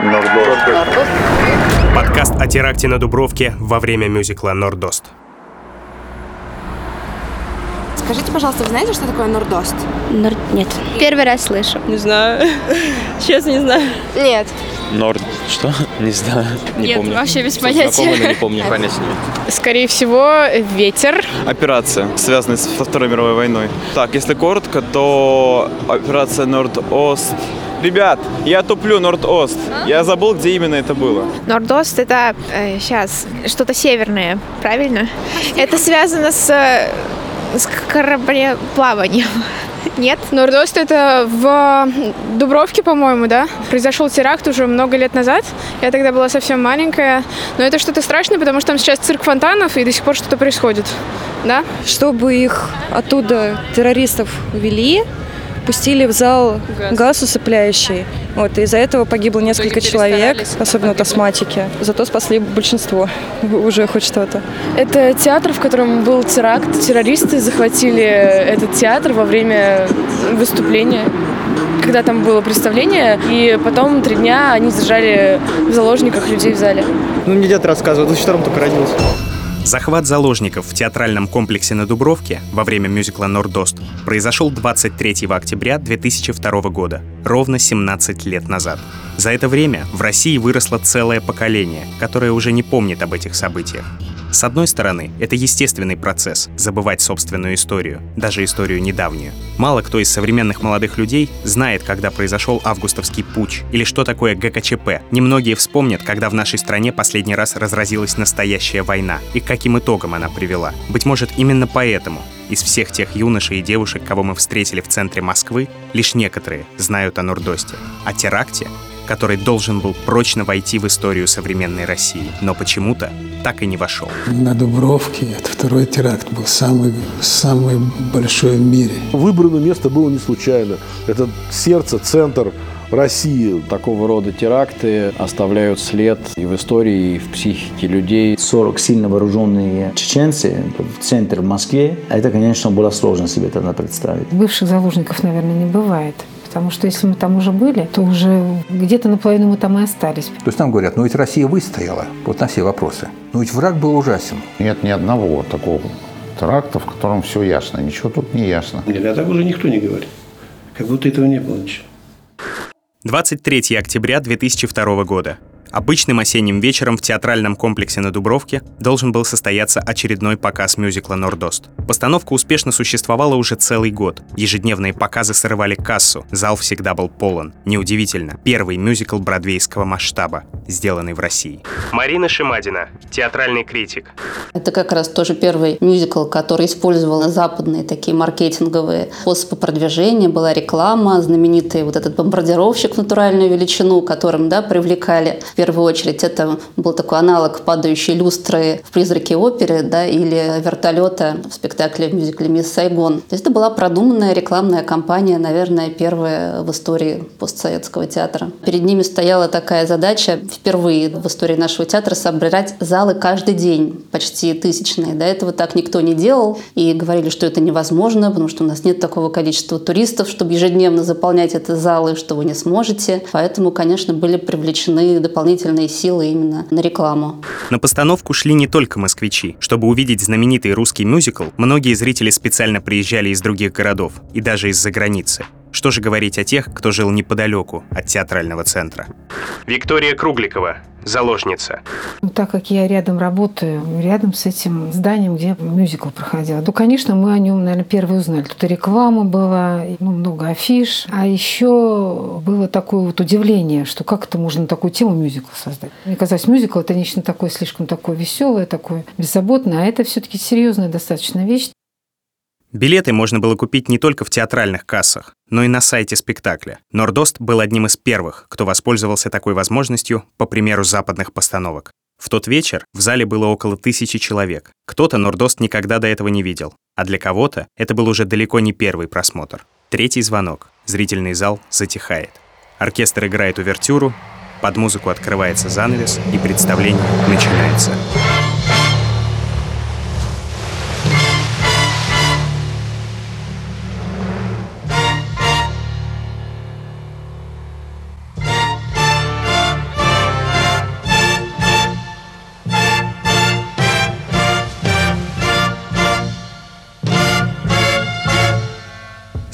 Нордост. Подкаст о теракте на Дубровке во время мюзикла «Нордост». Скажите, пожалуйста, вы знаете, что такое Нордост? Нор... Нет. Первый раз слышу. Не знаю. Честно, не знаю. Нет. Норд... Что? Не знаю. Не Нет, помню. вообще без Что знакомо, но понятия. не помню. Понятия нет. Скорее всего, ветер. Операция, связанная со Второй мировой войной. Так, если коротко, то операция Норд-Ост. Ребят, я туплю Норд-Ост. Я забыл, где именно это было. Нордост это сейчас что-то северное, правильно? Это связано с, э, с кораблеплаванием. Нет? Нордост это в Дубровке, по-моему, да? Произошел теракт уже много лет назад. Я тогда была совсем маленькая. Но это что-то страшное, потому что там сейчас цирк фонтанов, и до сих пор что-то происходит. Да? Чтобы их оттуда, террористов, увели, пустили в зал Газ. газ, усыпляющий. Вот, из-за этого погибло несколько человек, особенно погибло. астматики. Зато спасли большинство уже хоть что-то. Это театр, в котором был теракт. Террористы захватили этот театр во время выступления когда там было представление, и потом три дня они держали в заложниках людей в зале. Ну, мне дед рассказывал, в 2002 только родился. Захват заложников в театральном комплексе на Дубровке во время мюзикла «Нордост» произошел 23 октября 2002 года, ровно 17 лет назад. За это время в России выросло целое поколение, которое уже не помнит об этих событиях. С одной стороны, это естественный процесс — забывать собственную историю, даже историю недавнюю. Мало кто из современных молодых людей знает, когда произошел августовский путч или что такое ГКЧП. Немногие вспомнят, когда в нашей стране последний раз разразилась настоящая война и к каким итогам она привела. Быть может, именно поэтому из всех тех юношей и девушек, кого мы встретили в центре Москвы, лишь некоторые знают о Нордосте. О теракте, который должен был прочно войти в историю современной России, но почему-то так и не вошел. На Дубровке это второй теракт был самый, самый большой в мире. Выбрано место было не случайно. Это сердце, центр России. Такого рода теракты оставляют след и в истории, и в психике людей. 40 сильно вооруженные чеченцы в центре в Москве. Это, конечно, было сложно себе тогда представить. Бывших заложников, наверное, не бывает. Потому что если мы там уже были, то уже где-то наполовину мы там и остались. То есть нам говорят, ну ведь Россия выстояла вот на все вопросы. Но ведь враг был ужасен. Нет ни одного такого теракта, в котором все ясно. Ничего тут не ясно. Нет, а так уже никто не говорит. Как будто этого не было ничего. 23 октября 2002 года. Обычным осенним вечером в театральном комплексе на Дубровке должен был состояться очередной показ мюзикла «Нордост». Постановка успешно существовала уже целый год. Ежедневные показы срывали кассу, зал всегда был полон. Неудивительно, первый мюзикл бродвейского масштаба, сделанный в России. Марина Шимадина, театральный критик. Это как раз тоже первый мюзикл, который использовал западные такие маркетинговые способы продвижения. Была реклама, знаменитый вот этот бомбардировщик в натуральную величину, которым да, привлекали в первую очередь. Это был такой аналог падающей люстры в «Призраке оперы» да, или вертолета в спектакле в мюзикле «Мисс Сайгон». То есть это была продуманная рекламная кампания, наверное, первая в истории постсоветского театра. Перед ними стояла такая задача впервые в истории нашего театра собирать залы каждый день, почти тысячные. До этого так никто не делал, и говорили, что это невозможно, потому что у нас нет такого количества туристов, чтобы ежедневно заполнять эти залы, что вы не сможете. Поэтому, конечно, были привлечены дополнительные силы именно на рекламу. На постановку шли не только москвичи. Чтобы увидеть знаменитый русский мюзикл, многие зрители специально приезжали из других городов и даже из-за границы. Что же говорить о тех, кто жил неподалеку от театрального центра? Виктория Кругликова, заложница. Ну, так как я рядом работаю, рядом с этим зданием, где мюзикл проходил, то, конечно, мы о нем, наверное, первые узнали. Тут и реклама была, и, ну, много афиш. А еще было такое вот удивление, что как это можно такую тему мюзикла создать. Мне казалось, мюзикл это нечто такое слишком такое веселое, такое беззаботное, а это все-таки серьезная достаточно вещь. Билеты можно было купить не только в театральных кассах, но и на сайте спектакля. Нордост был одним из первых, кто воспользовался такой возможностью, по примеру западных постановок. В тот вечер в зале было около тысячи человек. Кто-то Нордост никогда до этого не видел, а для кого-то это был уже далеко не первый просмотр. Третий звонок. Зрительный зал затихает. Оркестр играет увертюру, под музыку открывается занавес, и представление начинается.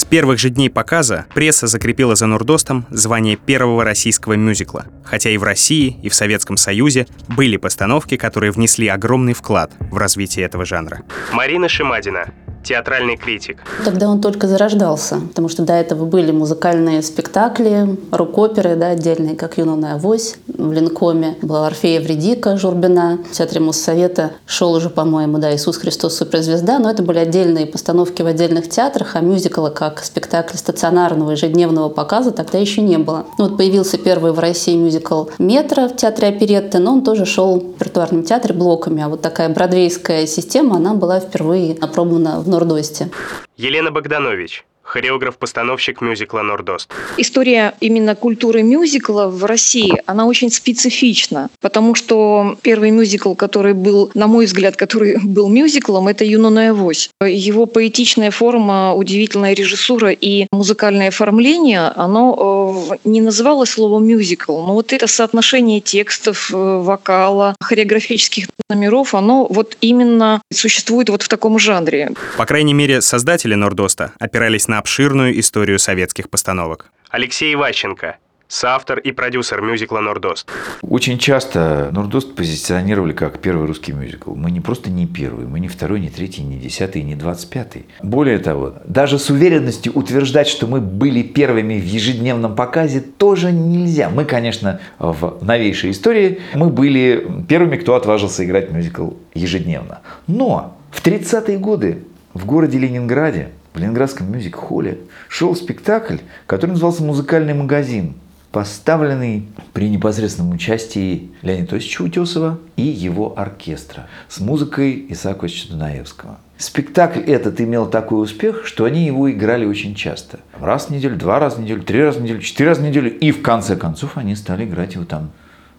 Первых же дней показа пресса закрепила за Нурдостом звание первого российского мюзикла, хотя и в России, и в Советском Союзе были постановки, которые внесли огромный вклад в развитие этого жанра. Марина Шимадина, театральный критик. Тогда он только зарождался, потому что до этого были музыкальные спектакли, рок-оперы, да, отдельные, как «Юная авось» в Линкоме, была «Орфея Вредика» Журбина. В Театре Моссовета шел уже, по-моему, да, «Иисус Христос суперзвезда», но это были отдельные постановки в отдельных театрах, а мюзикла как спектакль стационарного ежедневного показа тогда еще не было. Ну, вот появился первый в России мюзикл «Метро» в Театре оперетты, но он тоже шел в репертуарном театре блоками, а вот такая бродвейская система, она была впервые опробована в Нордосте. Елена Богданович, хореограф-постановщик мюзикла «Нордост». История именно культуры мюзикла в России, она очень специфична, потому что первый мюзикл, который был, на мой взгляд, который был мюзиклом, это «Юнона Авось». Его поэтичная форма, удивительная режиссура и музыкальное оформление, оно э, не называлось словом мюзикл, но вот это соотношение текстов, э, вокала, хореографических номеров, оно вот именно существует вот в таком жанре. По крайней мере, создатели «Нордоста» опирались на обширную историю советских постановок. Алексей Иващенко, соавтор и продюсер мюзикла «Нордост». Очень часто «Нордост» позиционировали как первый русский мюзикл. Мы не просто не первый, мы не второй, не третий, не десятый, не двадцать пятый. Более того, даже с уверенностью утверждать, что мы были первыми в ежедневном показе, тоже нельзя. Мы, конечно, в новейшей истории, мы были первыми, кто отважился играть мюзикл ежедневно. Но в 30-е годы в городе Ленинграде в Ленинградском мюзик-холле шел спектакль, который назывался «Музыкальный магазин», поставленный при непосредственном участии Леонида Тосича Утесова и его оркестра с музыкой Исаака Исаковича Дунаевского. Спектакль этот имел такой успех, что они его играли очень часто. Раз в неделю, два раза в неделю, три раза в неделю, четыре раза в неделю. И в конце концов они стали играть его там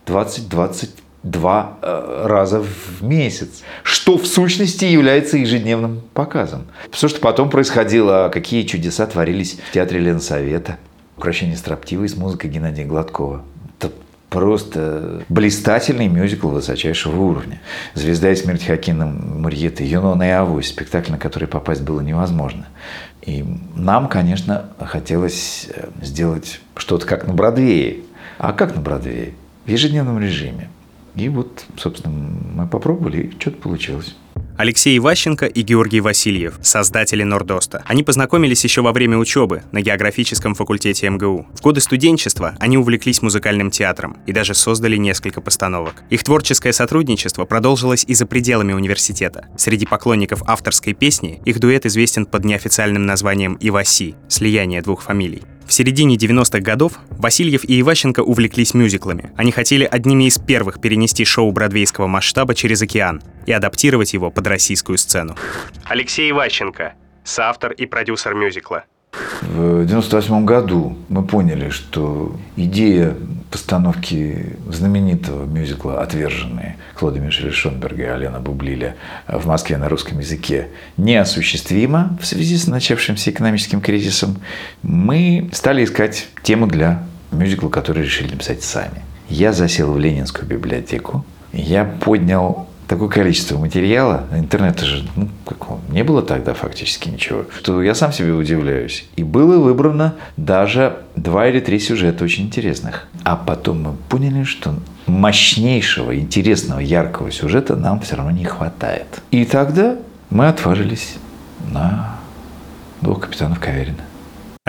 20-20 два э, раза в месяц, что в сущности является ежедневным показом. Все, что потом происходило, какие чудеса творились в театре Ленсовета. Украшение строптивой с музыкой Геннадия Гладкова. Это просто блистательный мюзикл высочайшего уровня. «Звезда и смерть Хакина Марьеты», «Юнона и Авось», спектакль, на который попасть было невозможно. И нам, конечно, хотелось э, сделать что-то как на Бродвее. А как на Бродвее? В ежедневном режиме. И вот, собственно, мы попробовали, и что-то получилось. Алексей Иващенко и Георгий Васильев, создатели Нордоста. Они познакомились еще во время учебы на географическом факультете МГУ. В годы студенчества они увлеклись музыкальным театром и даже создали несколько постановок. Их творческое сотрудничество продолжилось и за пределами университета. Среди поклонников авторской песни их дуэт известен под неофициальным названием «Иваси» — слияние двух фамилий. В середине 90-х годов Васильев и Иващенко увлеклись мюзиклами. Они хотели одними из первых перенести шоу бродвейского масштаба через океан и адаптировать его под российскую сцену. Алексей Иващенко, соавтор и продюсер мюзикла. В 1998 году мы поняли, что идея постановки знаменитого мюзикла «Отверженные» Клода Мишеля Шонберга и Алена Бублиля в Москве на русском языке неосуществима в связи с начавшимся экономическим кризисом, мы стали искать тему для мюзикла, который решили написать сами. Я засел в Ленинскую библиотеку, я поднял такое количество материала, интернета же, ну, какого, не было тогда фактически ничего, что я сам себе удивляюсь. И было выбрано даже два или три сюжета очень интересных. А потом мы поняли, что мощнейшего, интересного, яркого сюжета нам все равно не хватает. И тогда мы отважились на двух капитанов Каверина.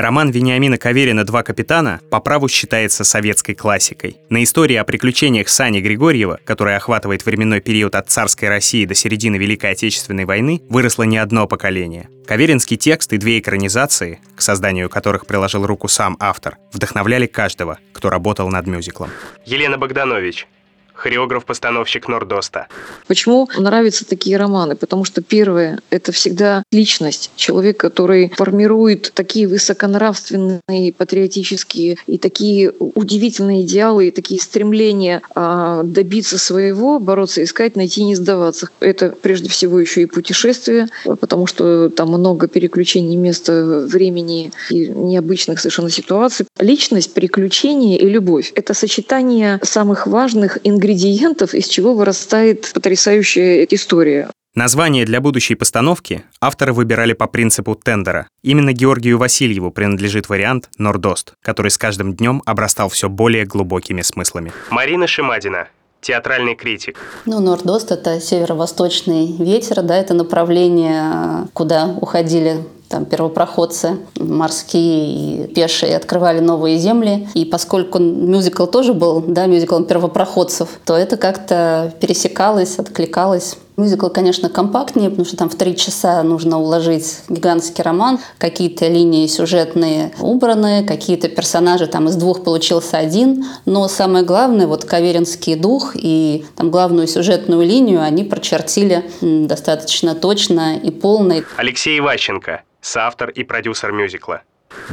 Роман Вениамина Каверина «Два капитана» по праву считается советской классикой. На истории о приключениях Сани Григорьева, которая охватывает временной период от царской России до середины Великой Отечественной войны, выросло не одно поколение. Каверинский текст и две экранизации, к созданию которых приложил руку сам автор, вдохновляли каждого, кто работал над мюзиклом. Елена Богданович, хореограф-постановщик Нордоста. Почему нравятся такие романы? Потому что первое – это всегда личность, человек, который формирует такие высоконравственные, патриотические и такие удивительные идеалы, и такие стремления а, добиться своего, бороться, искать, найти, не сдаваться. Это прежде всего еще и путешествие, потому что там много переключений места, времени и необычных совершенно ситуаций. Личность, приключения и любовь – это сочетание самых важных ингредиентов ингредиентов, из чего вырастает потрясающая история. Название для будущей постановки авторы выбирали по принципу тендера. Именно Георгию Васильеву принадлежит вариант «Нордост», который с каждым днем обрастал все более глубокими смыслами. Марина Шимадина, театральный критик. Ну, Нордост — это северо-восточный ветер, да, это направление, куда уходили там первопроходцы морские и пешие открывали новые земли. И поскольку мюзикл тоже был, да, мюзиклом первопроходцев, то это как-то пересекалось, откликалось. Мюзикл, конечно, компактнее, потому что там в три часа нужно уложить гигантский роман. Какие-то линии сюжетные убраны, какие-то персонажи там из двух получился один. Но самое главное, вот Каверинский дух и там главную сюжетную линию они прочертили достаточно точно и полно. Алексей Иващенко, соавтор и продюсер мюзикла.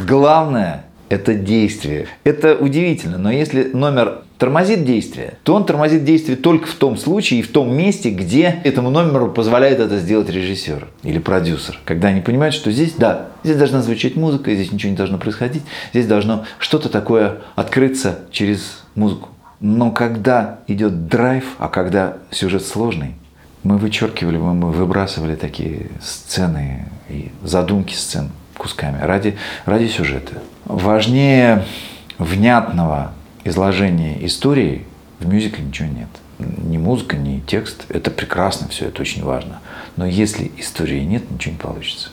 Главное – это действие. Это удивительно, но если номер тормозит действие, то он тормозит действие только в том случае и в том месте, где этому номеру позволяет это сделать режиссер или продюсер. Когда они понимают, что здесь, да, здесь должна звучать музыка, здесь ничего не должно происходить, здесь должно что-то такое открыться через музыку. Но когда идет драйв, а когда сюжет сложный, мы вычеркивали, мы выбрасывали такие сцены и задумки сцен кусками ради, ради сюжета. Важнее внятного изложения истории в мюзикле ничего нет. Ни музыка, ни текст. Это прекрасно, все это очень важно. Но если истории нет, ничего не получится.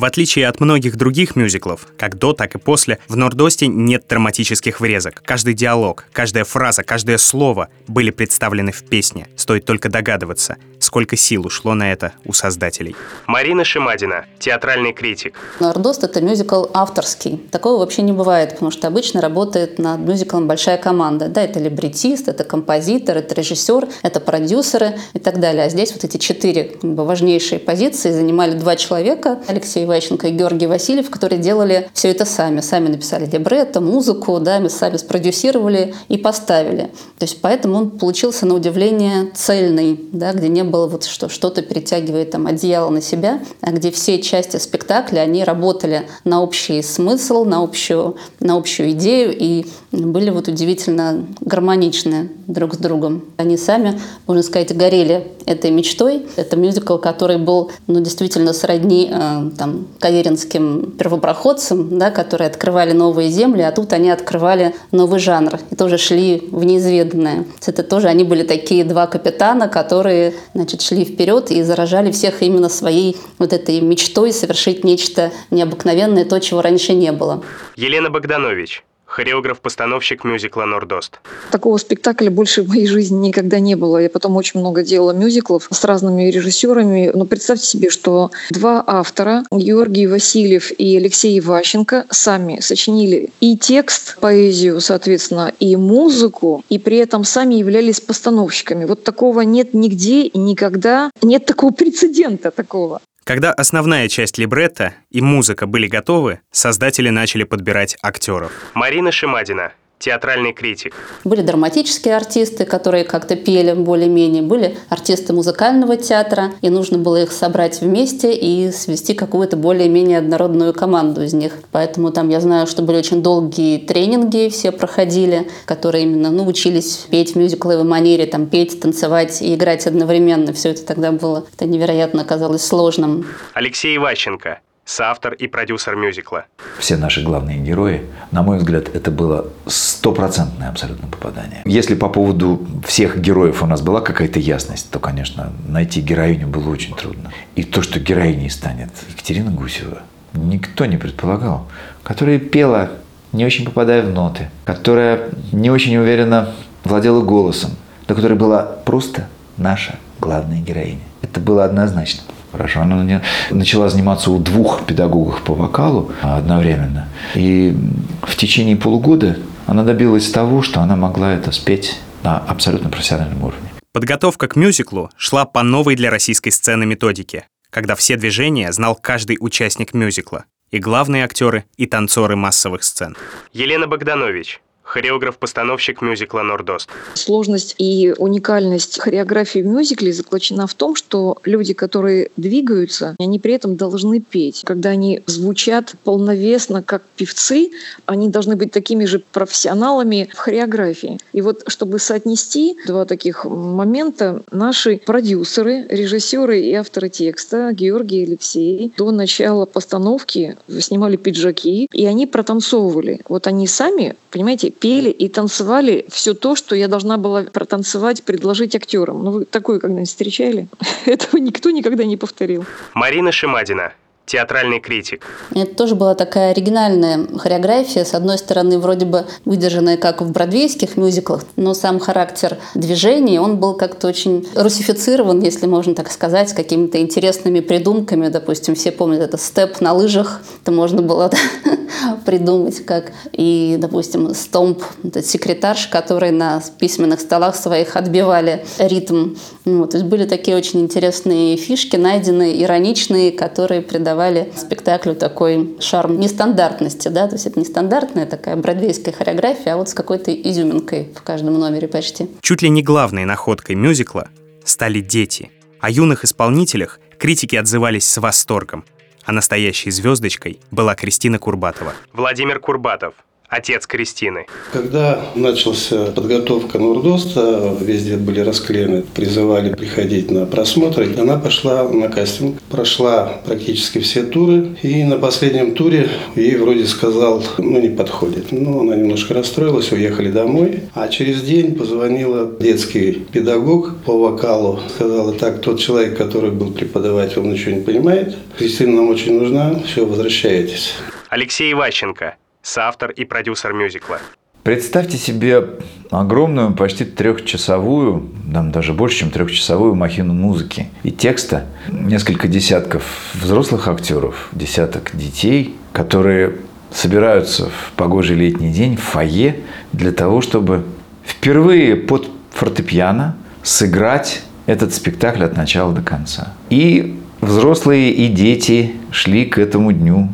В отличие от многих других мюзиклов, как до, так и после, в Нордосте нет драматических врезок. Каждый диалог, каждая фраза, каждое слово были представлены в песне. Стоит только догадываться, сколько сил ушло на это у создателей. Марина Шимадина, театральный критик. Нордост — это мюзикл авторский. Такого вообще не бывает, потому что обычно работает над мюзиклом большая команда. Да, это либретист, это композитор, это режиссер, это продюсеры и так далее. А здесь вот эти четыре как бы, важнейшие позиции занимали два человека. Алексей Иващенко и Георгий Васильев, которые делали все это сами. Сами написали либретто, музыку, да, мы сами спродюсировали и поставили. То есть поэтому он получился на удивление цельный, да, где не было вот что что-то перетягивает там одеяло на себя, а где все части спектакля, они работали на общий смысл, на общую, на общую идею и были вот удивительно гармоничны друг с другом. Они сами, можно сказать, горели этой мечтой. Это мюзикл, который был ну, действительно сродни э, там, каверинским первопроходцам, да, которые открывали новые земли, а тут они открывали новый жанр и тоже шли в неизведанное. Это тоже они были такие два капитана, которые значит, шли вперед и заражали всех именно своей вот этой мечтой совершить нечто необыкновенное, то, чего раньше не было. Елена Богданович, хореограф-постановщик мюзикла «Нордост». Такого спектакля больше в моей жизни никогда не было. Я потом очень много делала мюзиклов с разными режиссерами. Но представьте себе, что два автора, Георгий Васильев и Алексей Иващенко, сами сочинили и текст, поэзию, соответственно, и музыку, и при этом сами являлись постановщиками. Вот такого нет нигде и никогда. Нет такого прецедента такого. Когда основная часть либретто и музыка были готовы, создатели начали подбирать актеров. Марина Шимадина, театральный критик. Были драматические артисты, которые как-то пели более-менее, были артисты музыкального театра, и нужно было их собрать вместе и свести какую-то более-менее однородную команду из них. Поэтому там я знаю, что были очень долгие тренинги, все проходили, которые именно ну, учились петь в мюзикловой манере, там, петь, танцевать и играть одновременно. Все это тогда было это невероятно оказалось сложным. Алексей Иващенко, соавтор и продюсер мюзикла. Все наши главные герои, на мой взгляд, это было стопроцентное абсолютно попадание. Если по поводу всех героев у нас была какая-то ясность, то, конечно, найти героиню было очень трудно. И то, что героиней станет Екатерина Гусева, никто не предполагал. Которая пела, не очень попадая в ноты, которая не очень уверенно владела голосом, но которая была просто наша главная героиня. Это было однозначно. Хорошо, она начала заниматься у двух педагогов по вокалу одновременно. И в течение полугода она добилась того, что она могла это спеть на абсолютно профессиональном уровне. Подготовка к мюзиклу шла по новой для российской сцены методике, когда все движения знал каждый участник мюзикла, и главные актеры, и танцоры массовых сцен. Елена Богданович, хореограф-постановщик мюзикла «Нордост». Сложность и уникальность хореографии в мюзикле заключена в том, что люди, которые двигаются, они при этом должны петь. Когда они звучат полновесно, как певцы, они должны быть такими же профессионалами в хореографии. И вот чтобы соотнести два таких момента, наши продюсеры, режиссеры и авторы текста Георгий и Алексей до начала постановки снимали пиджаки, и они протанцовывали. Вот они сами, понимаете, пели и танцевали все то, что я должна была протанцевать, предложить актерам. Ну, вы такое когда-нибудь встречали? Этого никто никогда не повторил. Марина Шимадина, театральный критик. Это тоже была такая оригинальная хореография. С одной стороны, вроде бы выдержанная, как в бродвейских мюзиклах, но сам характер движений, он был как-то очень русифицирован, если можно так сказать, с какими-то интересными придумками. Допустим, все помнят это степ на лыжах. Это можно было придумать как. И, допустим, стомп, этот секретарш, который на письменных столах своих отбивали ритм. Ну, то есть были такие очень интересные фишки, найденные, ироничные, которые придавали спектаклю такой шарм нестандартности. Да? То есть это нестандартная такая бродвейская хореография, а вот с какой-то изюминкой в каждом номере почти. Чуть ли не главной находкой мюзикла стали дети. О юных исполнителях критики отзывались с восторгом, а настоящей звездочкой была Кристина Курбатова. Владимир Курбатов, отец Кристины. Когда началась подготовка Нурдоста, везде были расклеены, призывали приходить на просмотры. Она пошла на кастинг, прошла практически все туры. И на последнем туре ей вроде сказал, ну не подходит. Ну, она немножко расстроилась, уехали домой. А через день позвонила детский педагог по вокалу. Сказала, так, тот человек, который был преподавателем, он ничего не понимает. Кристина нам очень нужна, все, возвращаетесь. Алексей Иващенко, соавтор и продюсер мюзикла. Представьте себе огромную, почти трехчасовую, там даже больше, чем трехчасовую махину музыки и текста. Несколько десятков взрослых актеров, десяток детей, которые собираются в погожий летний день в фойе для того, чтобы впервые под фортепиано сыграть этот спектакль от начала до конца. И взрослые и дети шли к этому дню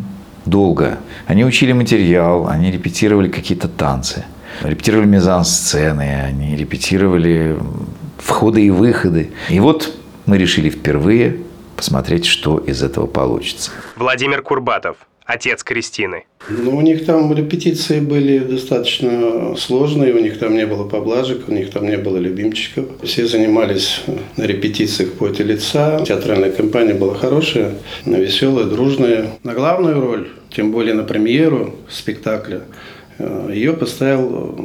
долго. Они учили материал, они репетировали какие-то танцы, репетировали мизансцены, они репетировали входы и выходы. И вот мы решили впервые посмотреть, что из этого получится. Владимир Курбатов, отец Кристины. Ну, у них там репетиции были достаточно сложные, у них там не было поблажек, у них там не было любимчиков. Все занимались на репетициях поте лица. Театральная компания была хорошая, веселая, дружная. На главную роль, тем более на премьеру спектакля, ее поставил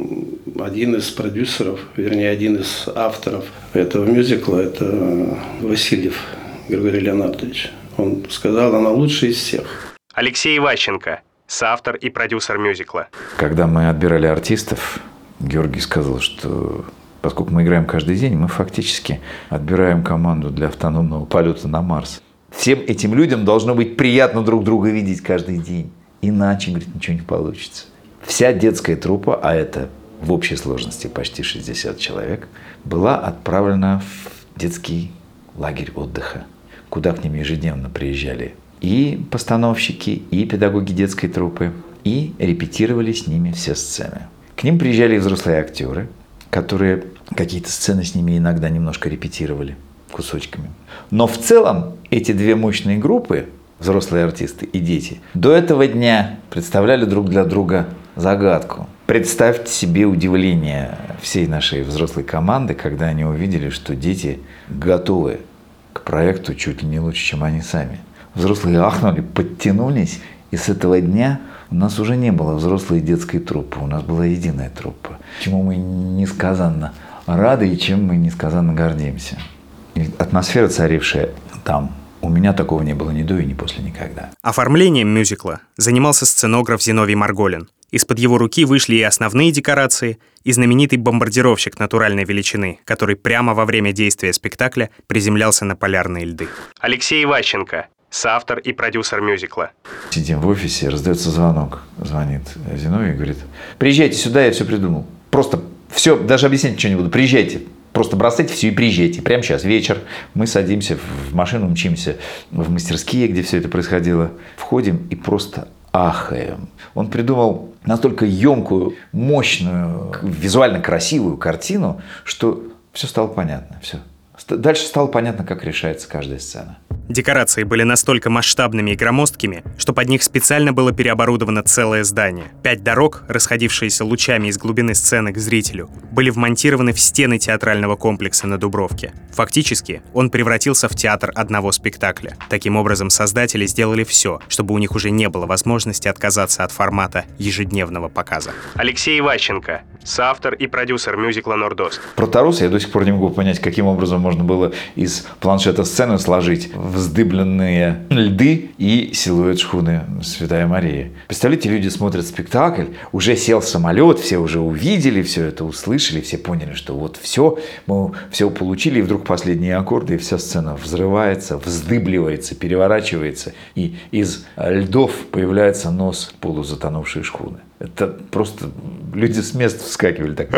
один из продюсеров, вернее, один из авторов этого мюзикла, это Васильев Григорий Леонардович. Он сказал, она лучшая из всех. Алексей Иващенко, соавтор и продюсер мюзикла. Когда мы отбирали артистов, Георгий сказал, что поскольку мы играем каждый день, мы фактически отбираем команду для автономного полета на Марс. Всем этим людям должно быть приятно друг друга видеть каждый день. Иначе, говорит, ничего не получится. Вся детская труппа, а это в общей сложности почти 60 человек, была отправлена в детский лагерь отдыха, куда к ним ежедневно приезжали и постановщики, и педагоги детской труппы, и репетировали с ними все сцены. К ним приезжали взрослые актеры, которые какие-то сцены с ними иногда немножко репетировали кусочками. Но в целом эти две мощные группы, взрослые артисты и дети, до этого дня представляли друг для друга загадку. Представьте себе удивление всей нашей взрослой команды, когда они увидели, что дети готовы к проекту чуть ли не лучше, чем они сами. Взрослые ахнули, подтянулись, и с этого дня у нас уже не было взрослой и детской труппы, у нас была единая труппа, чему мы несказанно рады и чем мы несказанно гордимся. И атмосфера, царившая там, у меня такого не было ни до и ни после никогда. Оформлением мюзикла занимался сценограф Зиновий Марголин. Из-под его руки вышли и основные декорации, и знаменитый бомбардировщик натуральной величины, который прямо во время действия спектакля приземлялся на полярные льды. Алексей Иващенко, соавтор и продюсер мюзикла. Сидим в офисе, раздается звонок. Звонит Зиновий и говорит, приезжайте сюда, я все придумал. Просто все, даже объяснять ничего не буду, приезжайте. Просто бросайте все и приезжайте. Прямо сейчас, вечер. Мы садимся в машину, мчимся в мастерские, где все это происходило. Входим и просто ахаем. Он придумал настолько емкую, мощную, визуально красивую картину, что все стало понятно. Все. Дальше стало понятно, как решается каждая сцена. Декорации были настолько масштабными и громоздкими, что под них специально было переоборудовано целое здание. Пять дорог, расходившиеся лучами из глубины сцены к зрителю, были вмонтированы в стены театрального комплекса на Дубровке. Фактически, он превратился в театр одного спектакля. Таким образом, создатели сделали все, чтобы у них уже не было возможности отказаться от формата ежедневного показа. Алексей Иващенко, соавтор и продюсер мюзикла «Нордост». Про Тарус я до сих пор не могу понять, каким образом можно было из планшета сцены сложить вздыбленные льды и силуэт шхуны Святая Мария. Представляете, люди смотрят спектакль, уже сел самолет, все уже увидели все это, услышали, все поняли, что вот все, мы все получили, и вдруг последние аккорды, и вся сцена взрывается, вздыбливается, переворачивается, и из льдов появляется нос полузатонувшей шхуны. Это просто люди с мест вскакивали так.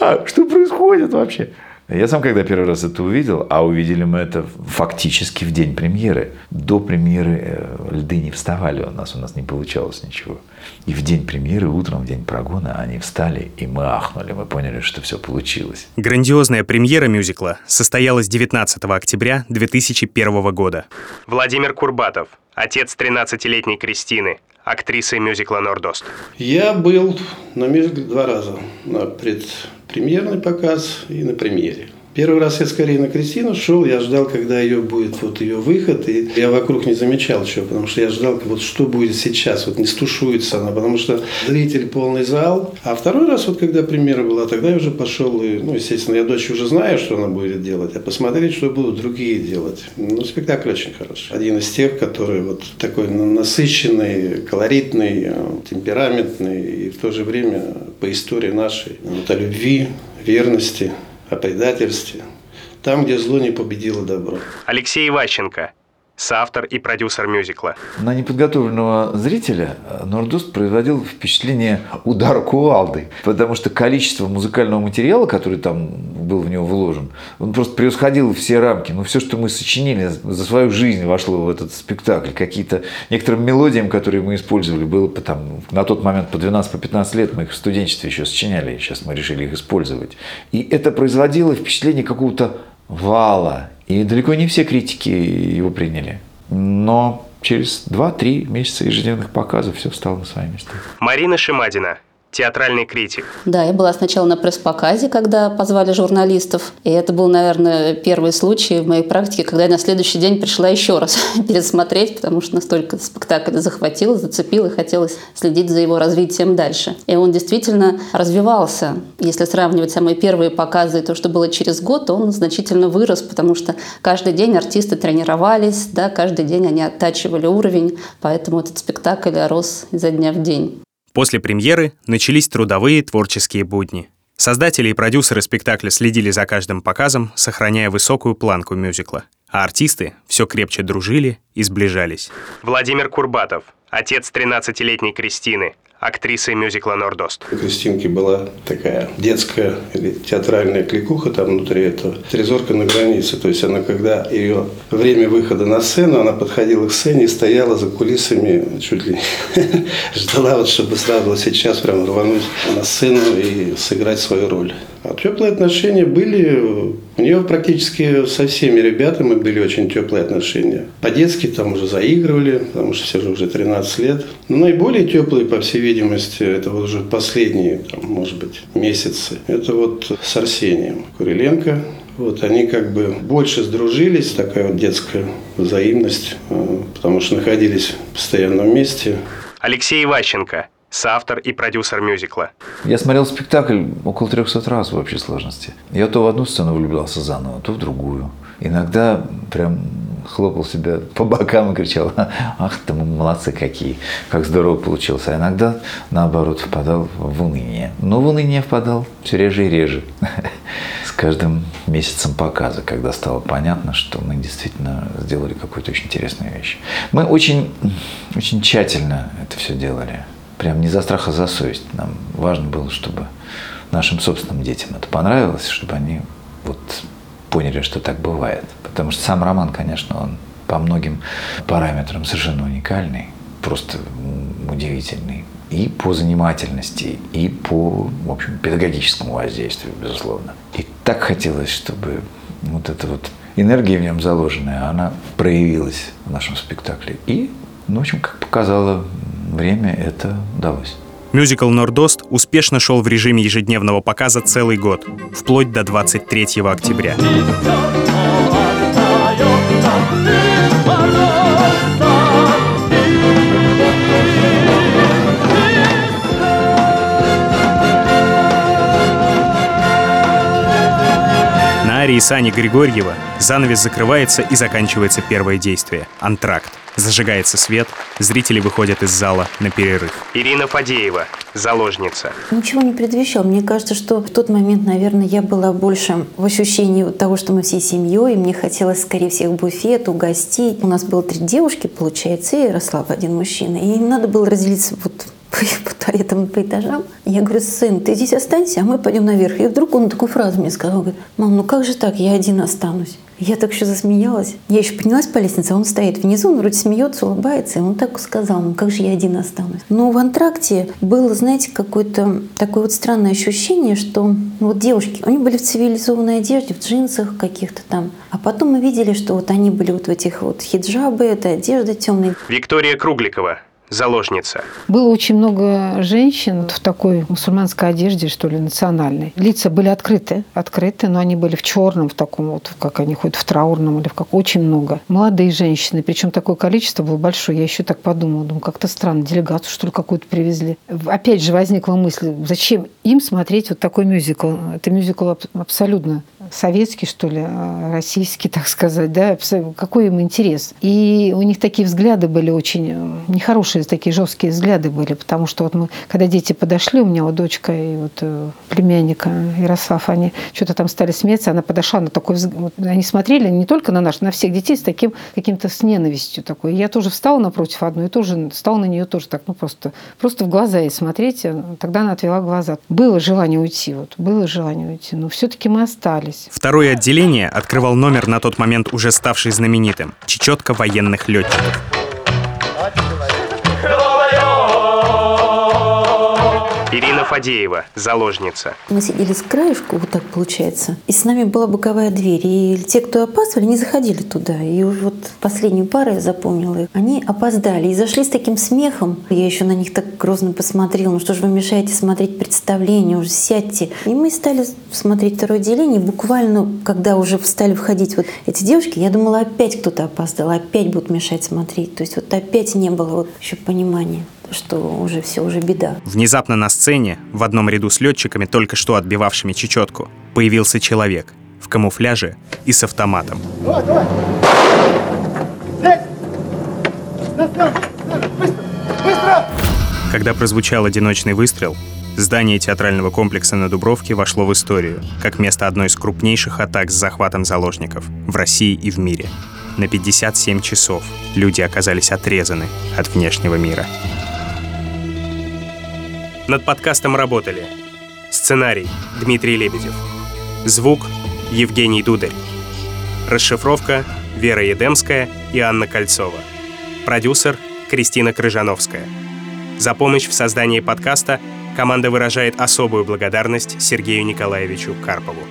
«А, что происходит вообще? Я сам, когда первый раз это увидел, а увидели мы это фактически в день премьеры. До премьеры э, льды не вставали у нас, у нас не получалось ничего. И в день премьеры, утром, в день прогона, они встали, и мы ахнули, мы поняли, что все получилось. Грандиозная премьера мюзикла состоялась 19 октября 2001 года. Владимир Курбатов, отец 13-летней Кристины, актрисы мюзикла «Нордост». Я был на мюзикле два раза. На предпремьерный показ и на премьере. Первый раз я скорее на Кристину шел, я ждал, когда ее будет вот ее выход, и я вокруг не замечал чего, потому что я ждал, вот что будет сейчас, вот не стушуется она, потому что зритель полный зал. А второй раз, вот когда премьера была, тогда я уже пошел, и, ну, естественно, я дочь уже знаю, что она будет делать, а посмотреть, что будут другие делать. Ну, спектакль очень хороший. Один из тех, который вот такой насыщенный, колоритный, темпераментный, и в то же время по истории нашей, вот о любви, верности, о предательстве. Там, где зло не победило добро. Алексей Иващенко, соавтор и продюсер мюзикла. На неподготовленного зрителя Нордост производил впечатление удара кувалдой, потому что количество музыкального материала, который там был в него вложен, он просто превосходил все рамки. Ну, все, что мы сочинили за свою жизнь вошло в этот спектакль. Какие-то некоторым мелодиям, которые мы использовали, было по, там, на тот момент по 12-15 по лет, мы их в студенчестве еще сочиняли, сейчас мы решили их использовать. И это производило впечатление какого-то вала. И далеко не все критики его приняли. Но через 2-3 месяца ежедневных показов все встало на свои места. Марина Шимадина, театральный критик. Да, я была сначала на пресс-показе, когда позвали журналистов. И это был, наверное, первый случай в моей практике, когда я на следующий день пришла еще раз пересмотреть, потому что настолько спектакль захватил, зацепил, и хотелось следить за его развитием дальше. И он действительно развивался. Если сравнивать самые первые показы и то, что было через год, то он значительно вырос, потому что каждый день артисты тренировались, да, каждый день они оттачивали уровень, поэтому этот спектакль рос изо дня в день. После премьеры начались трудовые творческие будни. Создатели и продюсеры спектакля следили за каждым показом, сохраняя высокую планку мюзикла. А артисты все крепче дружили и сближались. Владимир Курбатов, отец 13-летней Кристины, актрисой мюзикла «Нордост». У Кристинки была такая детская или театральная кликуха там внутри этого. Трезорка на границе. То есть она, когда ее время выхода на сцену, она подходила к сцене и стояла за кулисами, чуть ли не ждала, вот, чтобы сразу сейчас прям рвануть на сцену и сыграть свою роль. А теплые отношения были у нее практически со всеми ребятами были очень теплые отношения. По-детски там уже заигрывали, потому что все же уже 13 лет. Но наиболее теплые, по всей видимости, это вот уже последние, там, может быть, месяцы. Это вот с Арсением Куриленко. Вот они как бы больше сдружились, такая вот детская взаимность, потому что находились постоянном месте. Алексей Иващенко, соавтор и продюсер мюзикла. Я смотрел спектакль около 300 раз в общей сложности. Я то в одну сцену влюблялся заново, то в другую. Иногда прям хлопал себя по бокам и кричал, ах ты, молодцы какие, как здорово получилось. А иногда, наоборот, впадал в уныние. Но в уныние впадал все реже и реже. С каждым месяцем показа, когда стало понятно, что мы действительно сделали какую-то очень интересную вещь. Мы очень, очень тщательно это все делали прям не за страх, а за совесть. Нам важно было, чтобы нашим собственным детям это понравилось, чтобы они вот поняли, что так бывает. Потому что сам роман, конечно, он по многим параметрам совершенно уникальный. Просто удивительный. И по занимательности, и по, в общем, педагогическому воздействию, безусловно. И так хотелось, чтобы вот эта вот энергия в нем заложенная, она проявилась в нашем спектакле. И, ну, в общем, как показало время, это удалось. Мюзикл «Нордост» успешно шел в режиме ежедневного показа целый год, вплоть до 23 октября. На арии Сани Григорьева занавес закрывается и заканчивается первое действие – антракт. Зажигается свет, зрители выходят из зала на перерыв. Ирина Фадеева, заложница. Ничего не предвещал. Мне кажется, что в тот момент, наверное, я была больше в ощущении того, что мы всей семьей, и мне хотелось скорее всех буфет, угостить. У нас было три девушки, получается, и Ярослав один мужчина. И надо было разделиться вот по туалетам по этажам. Я говорю, сын, ты здесь останься, а мы пойдем наверх. И вдруг он такую фразу мне сказал, говорит, мам, ну как же так, я один останусь. Я так еще засмеялась. Я еще поднялась по лестнице, а он стоит внизу, он вроде смеется, улыбается. И он так сказал, ну как же я один останусь. Но в антракте было, знаете, какое-то такое вот странное ощущение, что ну, вот девушки, они были в цивилизованной одежде, в джинсах каких-то там. А потом мы видели, что вот они были вот в этих вот хиджабы, это одежда темная. Виктория Кругликова, заложница. Было очень много женщин в такой мусульманской одежде, что ли, национальной. Лица были открыты, открыты, но они были в черном, в таком вот, как они ходят, в траурном или в как очень много. Молодые женщины, причем такое количество было большое. Я еще так подумала, думаю, как-то странно, делегацию что ли какую-то привезли. Опять же возникла мысль, зачем им смотреть вот такой мюзикл? Это мюзикл абсолютно советский, что ли, а, российский, так сказать, да, какой им интерес. И у них такие взгляды были очень э, нехорошие, такие жесткие взгляды были, потому что вот мы, когда дети подошли, у меня вот дочка и вот э, племянника Ярослав, они что-то там стали смеяться, она подошла на такой вот, они смотрели не только на наш, на всех детей с таким каким-то с ненавистью такой. Я тоже встала напротив одной и тоже стала на нее тоже так, ну просто, просто в глаза ей смотреть, э, тогда она отвела глаза. Было желание уйти, вот, было желание уйти, но все-таки мы остались. Второе отделение открывал номер на тот момент уже ставший знаменитым – чечетка военных летчиков. Ирина Фадеева, заложница. Мы сидели с краешку, вот так получается, и с нами была боковая дверь. И те, кто опаздывали, не заходили туда. И вот последнюю пару я запомнила. Они опоздали и зашли с таким смехом. Я еще на них так грозно посмотрела. Ну что же вы мешаете смотреть представление, уже сядьте. И мы стали смотреть второе отделение. Буквально, когда уже стали входить вот эти девушки, я думала, опять кто-то опоздал, опять будут мешать смотреть. То есть вот опять не было вот еще понимания что уже все, уже беда. Внезапно на сцене, в одном ряду с летчиками, только что отбивавшими чечетку, появился человек в камуфляже и с автоматом. Давай, давай! Здесь! Быстро! Быстро! Когда прозвучал одиночный выстрел, здание театрального комплекса на Дубровке вошло в историю, как место одной из крупнейших атак с захватом заложников в России и в мире. На 57 часов люди оказались отрезаны от внешнего мира. Над подкастом работали. Сценарий Дмитрий Лебедев. Звук Евгений Дударь. Расшифровка Вера Едемская и Анна Кольцова. Продюсер Кристина Крыжановская. За помощь в создании подкаста команда выражает особую благодарность Сергею Николаевичу Карпову.